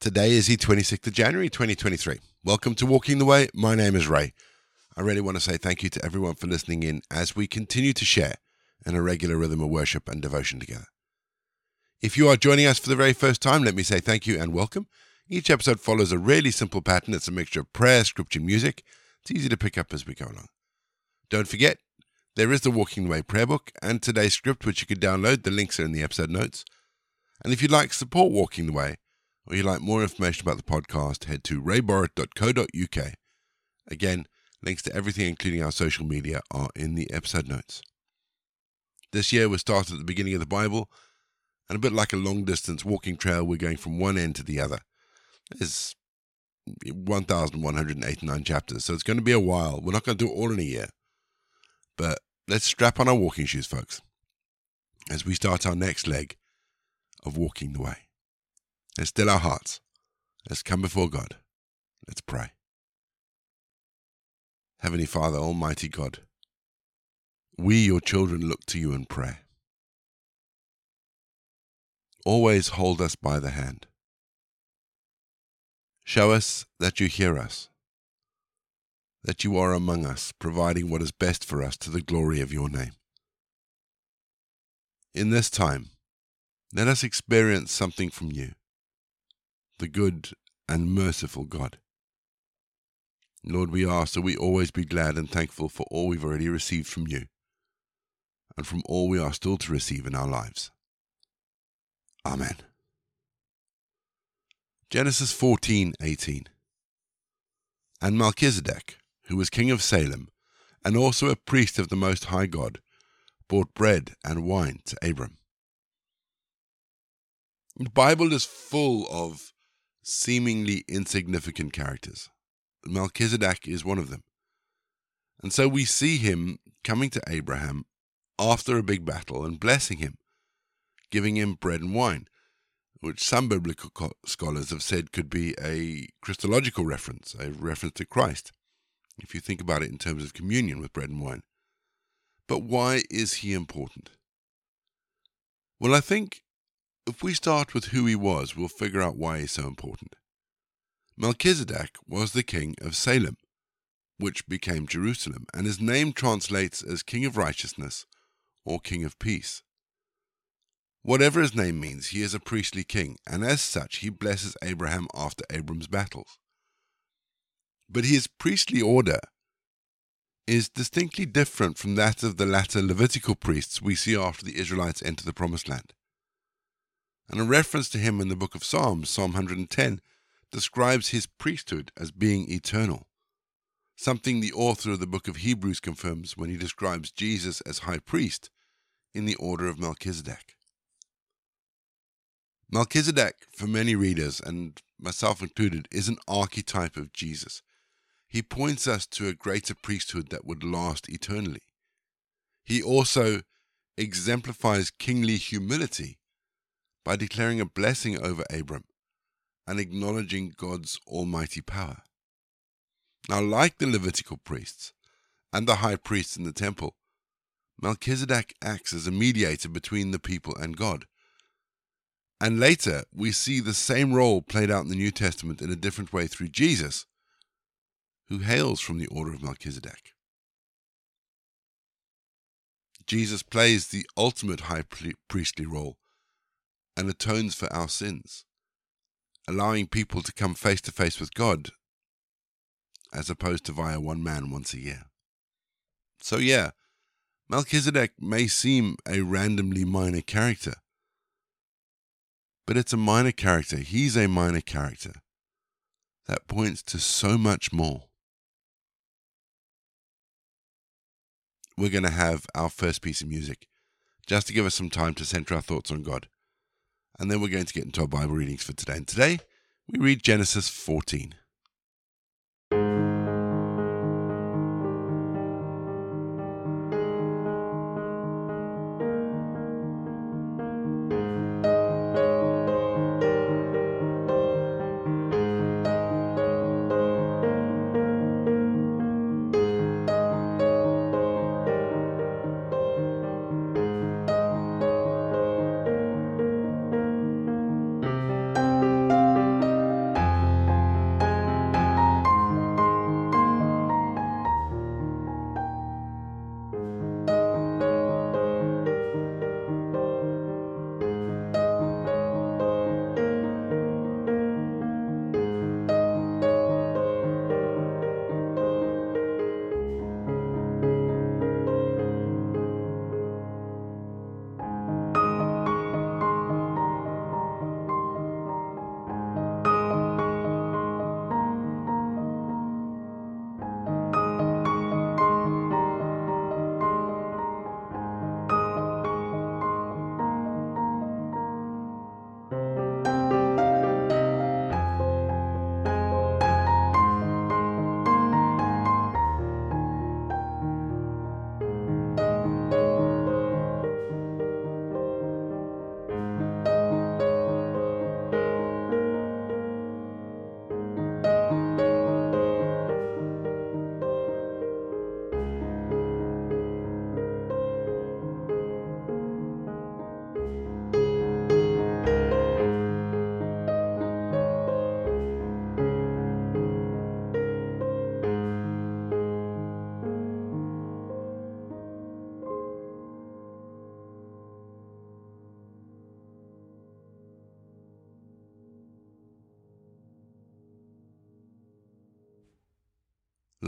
Today is the 26th of January 2023. Welcome to Walking the Way. My name is Ray. I really want to say thank you to everyone for listening in as we continue to share in a regular rhythm of worship and devotion together. If you are joining us for the very first time, let me say thank you and welcome. Each episode follows a really simple pattern. It's a mixture of prayer, scripture, music. It's easy to pick up as we go along. Don't forget, there is the Walking the Way prayer book and today's script, which you can download. The links are in the episode notes. And if you'd like support Walking the Way, or you'd like more information about the podcast, head to rayborrett.co.uk. Again, links to everything, including our social media, are in the episode notes. This year was started at the beginning of the Bible, and a bit like a long distance walking trail, we're going from one end to the other. There's 1,189 chapters, so it's going to be a while. We're not going to do it all in a year. But let's strap on our walking shoes, folks, as we start our next leg of walking the way. Let's still our hearts. Let's come before God. Let's pray. Heavenly Father, Almighty God, we, your children, look to you in prayer. Always hold us by the hand. Show us that you hear us, that you are among us, providing what is best for us to the glory of your name. In this time, let us experience something from you, the good and merciful God. Lord, we ask that we always be glad and thankful for all we've already received from you and from all we are still to receive in our lives. Amen. Genesis 14:18 And Melchizedek, who was king of Salem, and also a priest of the most high God, brought bread and wine to Abram. The Bible is full of seemingly insignificant characters. Melchizedek is one of them. And so we see him coming to Abraham after a big battle and blessing him, giving him bread and wine, which some biblical scholars have said could be a Christological reference, a reference to Christ, if you think about it in terms of communion with bread and wine. But why is he important? Well, I think if we start with who he was, we'll figure out why he's so important. Melchizedek was the king of Salem, which became Jerusalem, and his name translates as King of Righteousness or King of Peace. Whatever his name means, he is a priestly king, and as such he blesses Abraham after Abram's battles. But his priestly order is distinctly different from that of the latter Levitical priests we see after the Israelites enter the Promised Land. And a reference to him in the book of Psalms, Psalm 110, describes his priesthood as being eternal, something the author of the book of Hebrews confirms when he describes Jesus as high priest in the order of Melchizedek. Melchizedek, for many readers, and myself included, is an archetype of Jesus. He points us to a greater priesthood that would last eternally. He also exemplifies kingly humility by declaring a blessing over Abram and acknowledging God's almighty power. Now, like the Levitical priests and the high priests in the temple, Melchizedek acts as a mediator between the people and God. And later, we see the same role played out in the New Testament in a different way through Jesus, who hails from the order of Melchizedek. Jesus plays the ultimate high priestly role and atones for our sins, allowing people to come face to face with God as opposed to via one man once a year. So, yeah, Melchizedek may seem a randomly minor character, but it's a minor character. He's a minor character that points to so much more. We're going to have our first piece of music just to give us some time to center our thoughts on God and then we're going to get into our Bible readings for today. And today we read Genesis 14.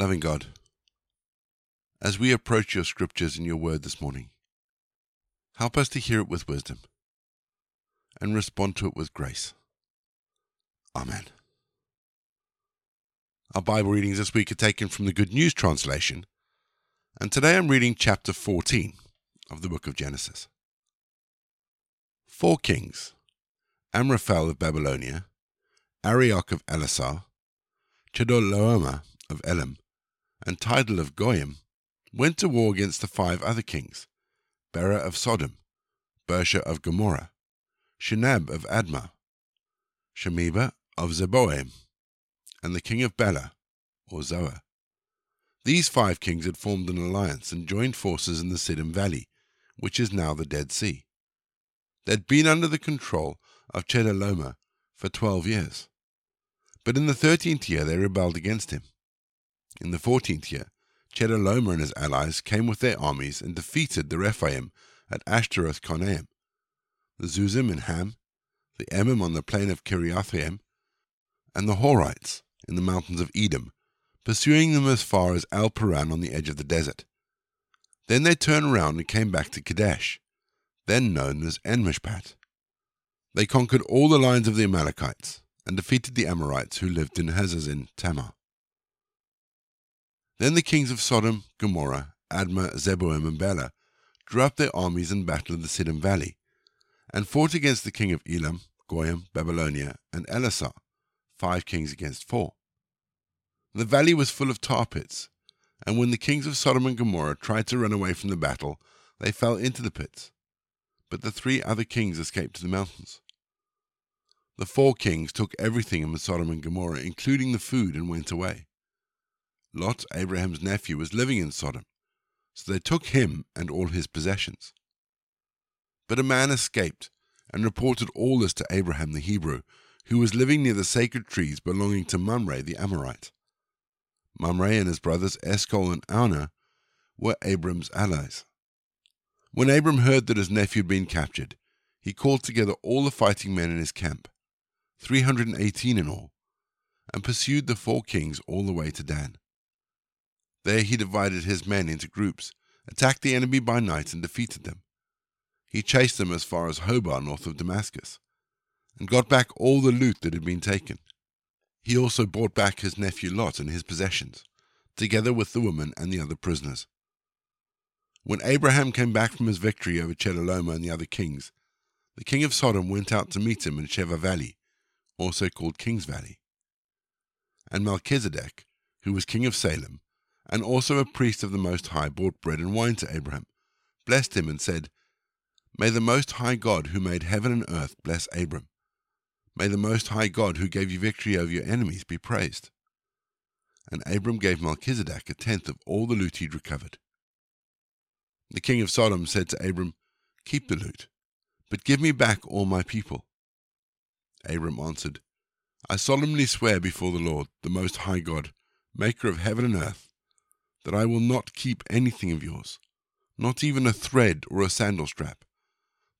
Loving God, as we approach your scriptures and your word this morning, help us to hear it with wisdom and respond to it with grace. Amen. Our Bible readings this week are taken from the Good News translation, and today I'm reading chapter 14 of the book of Genesis. Four kings Amraphel of Babylonia, Arioch of Ellasar, Chedorlaomer of Elam, and Tidal of Goyim went to war against the five other kings Bera of Sodom, Birsha of Gomorrah, Shinab of Admah, Shemeber of Zeboim, and the king of Bela, or Zoar. These five kings had formed an alliance and joined forces in the Siddim Valley, which is now the Dead Sea. They had been under the control of Chedorlaomer for twelve years. But in the thirteenth year they rebelled against him. In the fourteenth year, Chedorlaomer and his allies came with their armies and defeated the Rephaim at Ashtaroth Karnaim, the Zuzim in Ham, the Emim on the plain of Kiriathaim, and the Horites in the mountains of Edom, pursuing them as far as El Paran on the edge of the desert. Then they turned around and came back to Kadesh, then known as En-Mishpat. They conquered all the lines of the Amalekites and defeated the Amorites who lived in Hazazon Tamar. Then the kings of Sodom, Gomorrah, Admah, Zeboim, and Bela drew up their armies in battle in the Siddim Valley, and fought against the king of Elam, Goyim, Babylonia, and Ellasar, five kings against four. The valley was full of tar pits, and when the kings of Sodom and Gomorrah tried to run away from the battle, they fell into the pits. But the three other kings escaped to the mountains. The four kings took everything in the Sodom and Gomorrah, including the food, and went away. Lot, Abraham's nephew, was living in Sodom, so they took him and all his possessions. But a man escaped and reported all this to Abraham the Hebrew, who was living near the sacred trees belonging to Mamre the Amorite. Mamre and his brothers Eshcol and Aner were Abram's allies. When Abram heard that his nephew had been captured, he called together all the fighting men in his camp, 318 in all, and pursued the four kings all the way to Dan. There he divided his men into groups, attacked the enemy by night, and defeated them. He chased them as far as Hobah, north of Damascus, and got back all the loot that had been taken. He also brought back his nephew Lot and his possessions, together with the woman and the other prisoners. When Abraham came back from his victory over Chedorlaomer and the other kings, the king of Sodom went out to meet him in Shaveh Valley, also called King's Valley. And Melchizedek, who was king of Salem, and also a priest of the Most High, brought bread and wine to Abraham, blessed him, and said, May the Most High God, who made heaven and earth, bless Abram. May the Most High God, who gave you victory over your enemies, be praised. And Abram gave Melchizedek a tenth of all the loot he'd recovered. The king of Sodom said to Abram, Keep the loot, but give me back all my people. Abram answered, I solemnly swear before the Lord, the Most High God, maker of heaven and earth, that I will not keep anything of yours, not even a thread or a sandal strap.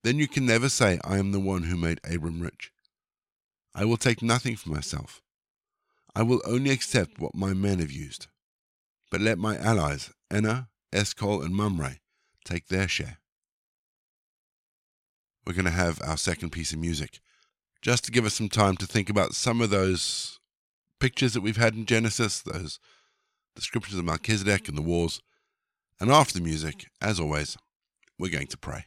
Then you can never say, I am the one who made Abram rich. I will take nothing for myself. I will only accept what my men have used. But let my allies, Aner, Eshcol, and Mamre, take their share. We're going to have our second piece of music, just to give us some time to think about some of those pictures that we've had in Genesis, those descriptions of Melchizedek and the wars. And after the music, as always, we're going to pray.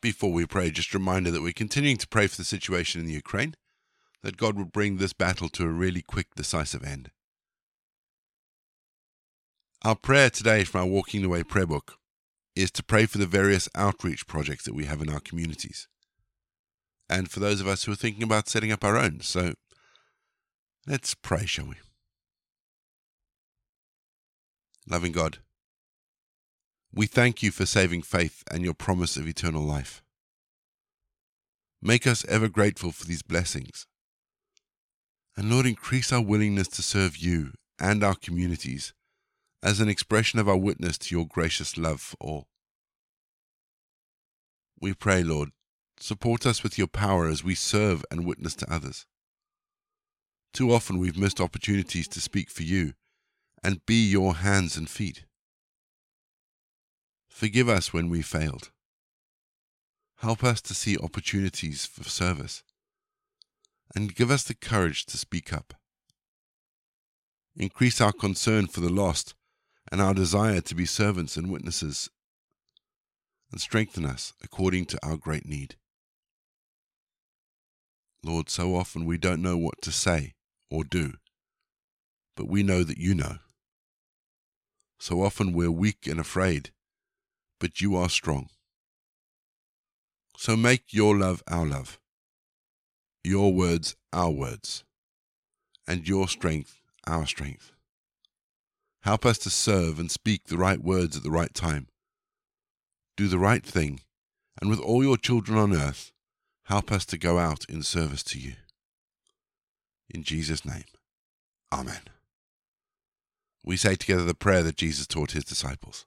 Before we pray, just a reminder that we're continuing to pray for the situation in the Ukraine, that God would bring this battle to a really quick, decisive end. Our prayer today from our Walking the Way prayer book is to pray for the various outreach projects that we have in our communities. And for those of us who are thinking about setting up our own. So let's pray, shall we? Loving God, we thank you for saving faith and your promise of eternal life. Make us ever grateful for these blessings. And Lord, increase our willingness to serve you and our communities as an expression of our witness to your gracious love for all. We pray, Lord, support us with your power as we serve and witness to others. Too often we've missed opportunities to speak for you and be your hands and feet. Forgive us when we failed. Help us to see opportunities for service and give us the courage to speak up. Increase our concern for the lost and our desire to be servants and witnesses, and strengthen us according to our great need. Lord, so often we don't know what to say or do, but we know that you know. So often we're weak and afraid, but you are strong. So make your love our love, your words our words, and your strength our strength. Help us to serve and speak the right words at the right time. Do the right thing, and with all your children on earth, help us to go out in service to you. In Jesus' name, Amen we say together the prayer that Jesus taught his disciples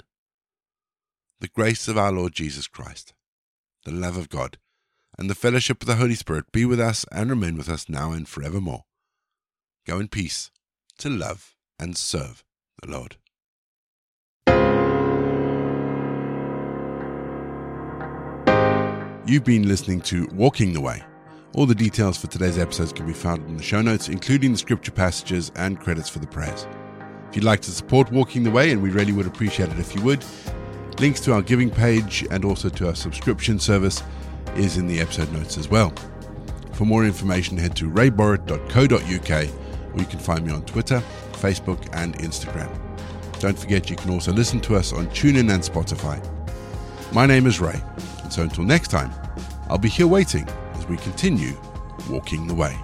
The grace of our Lord Jesus Christ, the love of God, and the fellowship of the Holy Spirit be with us and remain with us now and forevermore. Go in peace to love and serve the Lord. You've been listening to Walking the Way. All the details for today's episodes can be found in the show notes, including the scripture passages and credits for the prayers. If you'd like to support Walking the Way, and we really would appreciate it if you would, links to our giving page and also to our subscription service is in the episode notes as well. For more information, head to rayborrett.co.uk or you can find me on Twitter, Facebook, and Instagram. Don't forget you can also listen to us on TuneIn and Spotify. My name is Ray, and so until next time, I'll be here waiting as we continue walking the way.